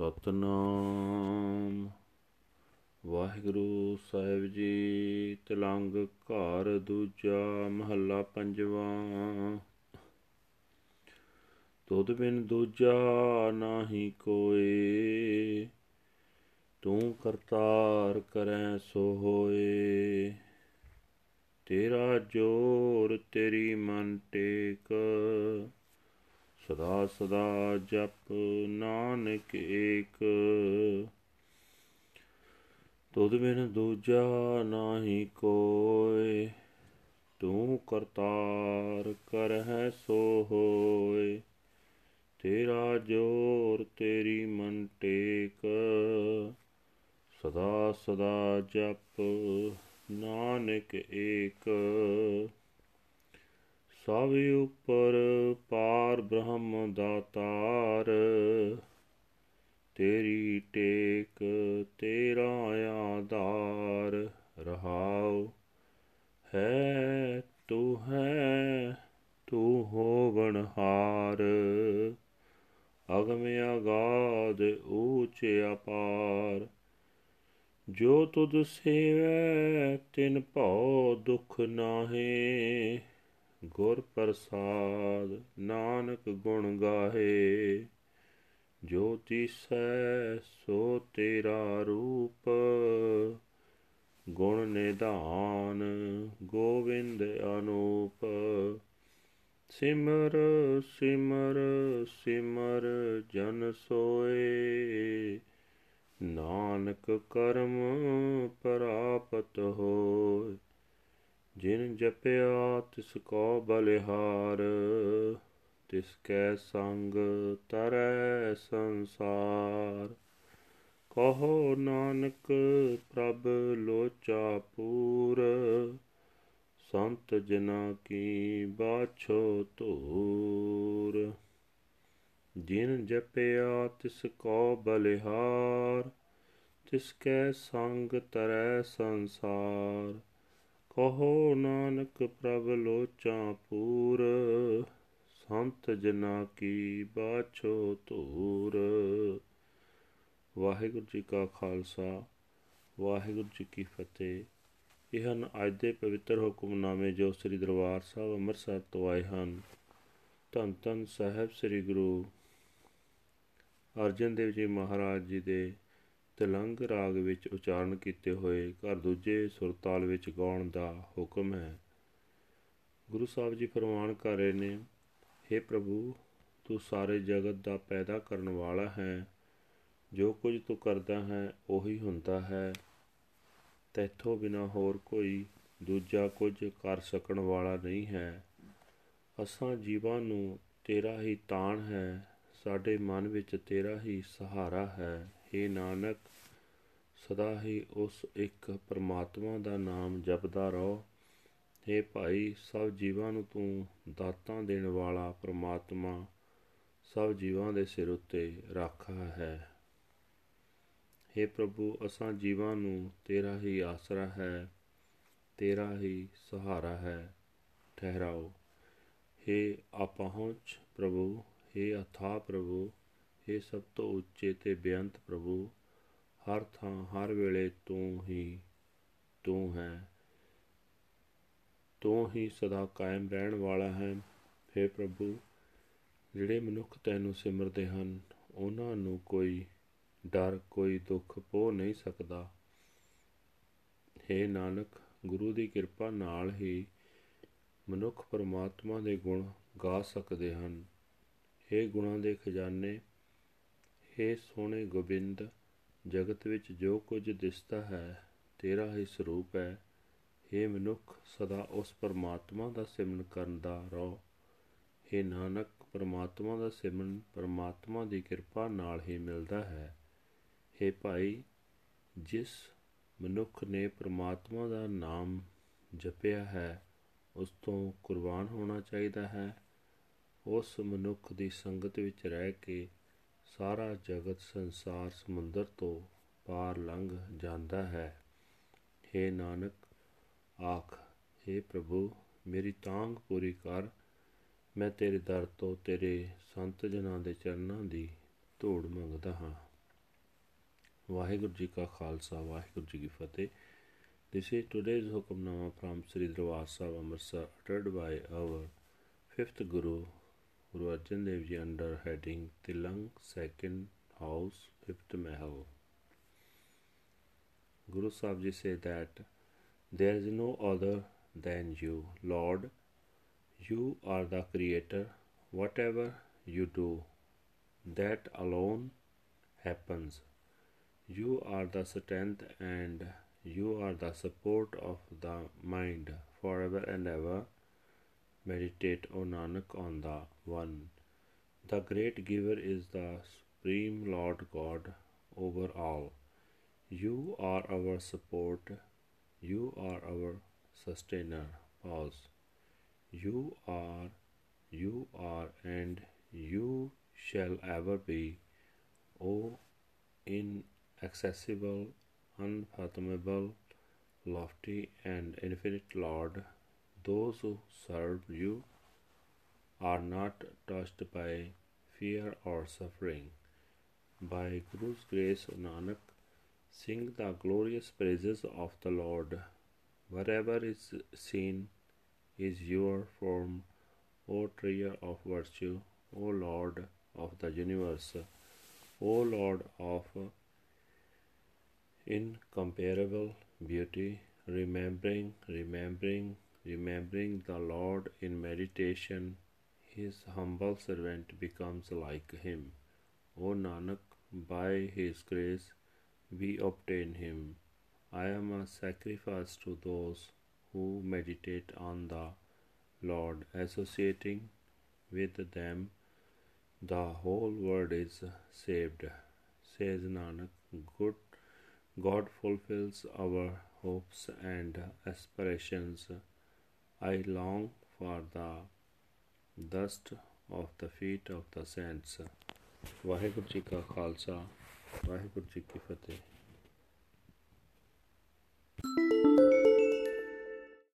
ਸਤਨਾਮ। ਵਾਹਿਗੁਰੂ ਸਾਹਿਬ ਜੀ, ਤਲੰਗ ਘਰ ਦੂਜਾ ਮਹੱਲਾ ਪੰਜਵਾ। ਤੁਧ ਬਿਨ ਦੂਜਾ ਨਾਹੀ ਕੋਏ, ਤੂੰ ਕਰਤਾਰ ਕਰੈ ਸੋ ਹੋਏ। ਤੇਰਾ ਜੋਰ ਤੇਰੀ ਮਨ ਟੇਕ ਸਦਾ ਸਦਾ ਜਪ ਨਾਨਕ ਏਕ। ਤੁਧ ਬਿਨ ਦੂਜਾ ਨਾਹੀ ਕੋਏ ਤੂੰ ਕਰਤਾਰ ਕਰਹਿ ਸੋ ਹੋਏ ਤੇਰਾ ਜੋਰ ਤੇਰੀ ਮਨ ਟੇਕ, ਸਦਾ ਸਦਾ ਜਪ ਨਾਨਕ ਏਕ। ਸਭ ਉਪਰ ਪਾਰ ਬ੍ਰਹਮ ਦਾਤਾਰ, ਤੇਰੀ ਟੇਕ ਤੇਰਾ ਆਧਾਰ, ਰਹਾਉ ਹੈ ਤੂੰ ਹੈ ਤੂੰ ਹੋਵਣ ਹਾਰ। ਅਗਮ ਅਗਾਧ ਊਚ ਅਪਾਰ, ਜੋ ਤੁਧ ਸੇਵੈ ਤਿਨ ਭਉ ਦੁਖ ਨਾਹੇ। ਗੁਰ ਪ੍ਰਸਾਦ ਨਾਨਕ ਗੁਣ ਗਾਹੇ, ਜੋ ਤਿਸੈ ਸੋ ਤੇਰਾ ਰੂਪ, ਗੁਣ ਨਿਧਾਨ ਗੋਵਿੰਦ ਅਨੂਪ। ਸਿਮਰ ਸਿਮਰ ਸਿਮਰ ਜਨ ਸੋਏ, ਨਾਨਕ ਕਰਮ ਪ੍ਰਾਪਤ ਹੋਏ। ਜਿਨ ਜਪਿਆ ਤਿਸ ਕੋ ਬਲਿਹਾਰ, ਤਿਸ ਕੈ ਸੰਗ ਤਰੈ ਸੰਸਾਰ। ਕਹੋ ਨਾਨਕ ਪ੍ਰਭ ਲੋਚਾ ਪੂਰ, ਸੰਤ ਜਨਾ ਕੀ ਬਾਛੋ ਧੂਰ। ਜਿਨ ਜਪਿਆ ਤਿਸ ਕੋ ਬਲਿਹਾਰ, ਤਿਸ ਕੈ ਸੰਗ ਤਰੈ ਸੰਸਾਰ। ਕਹੋ ਨਾਨਕ ਪ੍ਰਭ ਲੋਚਾ ਪੂਰ, ਸੰਤ ਜਨਾ ਕੀ ਬਾਛੋ ਧੂਰ। ਵਾਹਿਗੁਰੂ ਜੀ ਕਾ ਖਾਲਸਾ, ਵਾਹਿਗੁਰੂ ਜੀ ਕੀ ਫਤਿਹ। ਇਹ ਹਨ ਅੱਜ ਦੇ ਪਵਿੱਤਰ ਹੁਕਮਨਾਮੇ ਜੋ ਸ੍ਰੀ ਦਰਬਾਰ ਸਾਹਿਬ ਅੰਮ੍ਰਿਤਸਰ ਤੋਂ ਆਏ ਹਨ। ਧੰਨ ਧੰਨ ਸਾਹਿਬ ਸ੍ਰੀ ਗੁਰੂ ਅਰਜਨ ਦੇਵ ਜੀ ਮਹਾਰਾਜ ਜੀ ਦੇ ਤਲੰਗ ਰਾਗ ਵਿੱਚ ਉਚਾਰਨ ਕੀਤੇ ਹੋਏ ਘਰ ਦੂਜੇ ਸੁਰਤਾਲ ਵਿੱਚ ਗਾਉਣ ਦਾ ਹੁਕਮ ਹੈ। ਗੁਰੂ ਸਾਹਿਬ ਜੀ ਫਰਮਾਨ ਕਰ ਰਹੇ ਨੇ हे ਪ੍ਰਭੂ, ਤੂੰ ਸਾਰੇ ਜਗਤ ਦਾ ਪੈਦਾ ਕਰਨ ਵਾਲਾ ਹੈ। ਜੋ ਕੁਝ ਤੂੰ ਕਰਦਾ ਹੈ, ਉਹੀ ਹੁੰਦਾ ਹੈ। ਤੈਥੋਂ ਬਿਨਾ ਹੋਰ ਕੋਈ ਦੂਜਾ ਕੁਝ ਕਰ ਸਕਣ ਵਾਲਾ ਨਹੀਂ ਹੈ। ਅਸਾਂ ਜੀਵਾਂ ਨੂੰ ਤੇਰਾ ਹੀ ਤਾਣ ਹੈ। ਸਾਡੇ ਮਨ ਵਿੱਚ ਤੇਰਾ ਹੀ ਸਹਾਰਾ ਹੈ। हे ਨਾਨਕ ਸਦਾ ਹੀ ਉਸ ਇੱਕ ਪਰਮਾਤਮਾ ਦਾ ਨਾਮ ਜਪਦਾ ਰਹੋ हे ਭਾਈ ਸਭ ਜੀਵਾਂ ਨੂੰ ਤੂੰ ਦਾਤਾਂ ਦੇਣ ਵਾਲਾ ਪਰਮਾਤਮਾ ਸਭ ਜੀਵਾਂ ਦੇ ਸਿਰ ਉੱਤੇ ਰਾਖਾ ਹੈ हे ਪ੍ਰਭੂ ਅਸਾਂ ਜੀਵਾਂ ਨੂੰ ਤੇਰਾ ਹੀ ਆਸਰਾ ਹੈ ਤੇਰਾ ਹੀ ਸਹਾਰਾ ਹੈ ਠਹਿਰਾਓ हे ਆਪਹੁੰਚ ਪ੍ਰਭੂ हे ਅਥਾ ਪ੍ਰਭੂ हे ਸਭ ਤੋਂ ਉੱਚੇ ਤੇ ਬੇਅੰਤ ਪ੍ਰਭੂ ਹਰ ਥਾਂ ਹਰ ਵੇਲੇ ਤੂੰ ਹੀ ਤੂੰ ਹੈ ਤੂੰ ਹੀ ਸਦਾ ਕਾਇਮ ਰਹਿਣ ਵਾਲਾ ਹੈ हे ਪ੍ਰਭੂ ਜਿਹੜੇ ਮਨੁੱਖ ਤੈਨੂੰ ਸਿਮਰਦੇ ਹਨ ਉਹਨਾਂ ਨੂੰ ਕੋਈ ਡਰ ਕੋਈ ਦੁੱਖ ਪੋ ਨਹੀਂ ਸਕਦਾ हे ਨਾਨਕ ਗੁਰੂ ਦੀ ਕਿਰਪਾ ਨਾਲ ਹੀ ਮਨੁੱਖ ਪਰਮਾਤਮਾ ਦੇ ਗੁਣ ਗਾ ਸਕਦੇ ਹਨ हे ਗੁਣਾਂ ਦੇ ਖਜ਼ਾਨੇ हे ਸੋਹਣੇ ਗੋਬਿੰਦ ਜਗਤ ਵਿੱਚ ਜੋ ਕੁਝ ਦਿਸਦਾ ਹੈ ਤੇਰਾ ਹੀ ਸਰੂਪ ਹੈ हे ਮਨੁੱਖ ਸਦਾ ਉਸ ਪਰਮਾਤਮਾ ਦਾ ਸਿਮਰਨ ਕਰਨ ਦਾ ਰਹੋ हे ਨਾਨਕ ਪਰਮਾਤਮਾ ਦਾ ਸਿਮਰਨ ਪਰਮਾਤਮਾ ਦੀ ਕਿਰਪਾ ਨਾਲ ਹੀ ਮਿਲਦਾ ਹੈ हे ਭਾਈ ਜਿਸ ਮਨੁੱਖ ਨੇ ਪਰਮਾਤਮਾ ਦਾ ਨਾਮ ਜਪਿਆ ਹੈ ਉਸ ਤੋਂ ਕੁਰਬਾਨ ਹੋਣਾ ਚਾਹੀਦਾ ਹੈ ਉਸ ਮਨੁੱਖ ਦੀ ਸੰਗਤ ਵਿੱਚ ਰਹਿ ਕੇ ਸਾਰਾ ਜਗਤ ਸੰਸਾਰ ਸਮੁੰਦਰ ਤੋਂ ਪਾਰ ਲੰਘ ਜਾਂਦਾ ਹੈ। हे ਨਾਨਕ ਆਖ हे ਪ੍ਰਭੂ ਮੇਰੀ ਤਾਂਗ ਪੂਰੀ ਕਰ। ਮੈਂ ਤੇਰੇ ਦਰ ਤੋਂ ਤੇਰੇ ਸੰਤ ਜਨਾਂ ਦੇ ਚਰਨਾਂ ਦੀ ਧੂੜ ਮੰਗਦਾ ਹਾਂ। ਵਾਹਿਗੁਰੂ ਜੀ ਕਾ ਖਾਲਸਾ ਵਾਹਿਗੁਰੂ ਜੀ ਕੀ ਫਤਿਹ। This is today's Hukamnama from Sri Darbar Sahib Amritsar uttered by our fifth Guru, Guru Arjan Dev Ji under heading Tilang Second House Fifth Mahal. Guru Sahib Ji say that there is no other than you, Lord. You are the Creator. Whatever you do, that alone happens. You are the strength and you are the support of the mind forever and ever. Meditate, O Nanak, on the One. The great giver is the Supreme Lord God over all. You are our support. You are our sustainer. Pause. You are, you are, and you shall ever be, O inaccessible, unfathomable, lofty, and infinite Lord. Those who serve you are not touched by fear or suffering. By Guru's grace, Nanak, sing the glorious praises of the Lord. Wherever is seen is your form, O treasure of virtue, O Lord of the universe, O Lord of incomparable beauty, remembering, remembering, remembering the Lord in meditation, his humble servant becomes like him. O Nanak, by his grace we obtain him. I am a sacrifice to those who meditate on the Lord, associating with them, the whole world is saved. Says Nanak, good God fulfills our hopes and aspirations. I long for the dust of the feet of the saints. Waheguru ji ਕਾ ਖਾਲਸਾ ਵਾਹਿਗੁਰੂ ਜੀ ਕੀ ਫਤਿਹ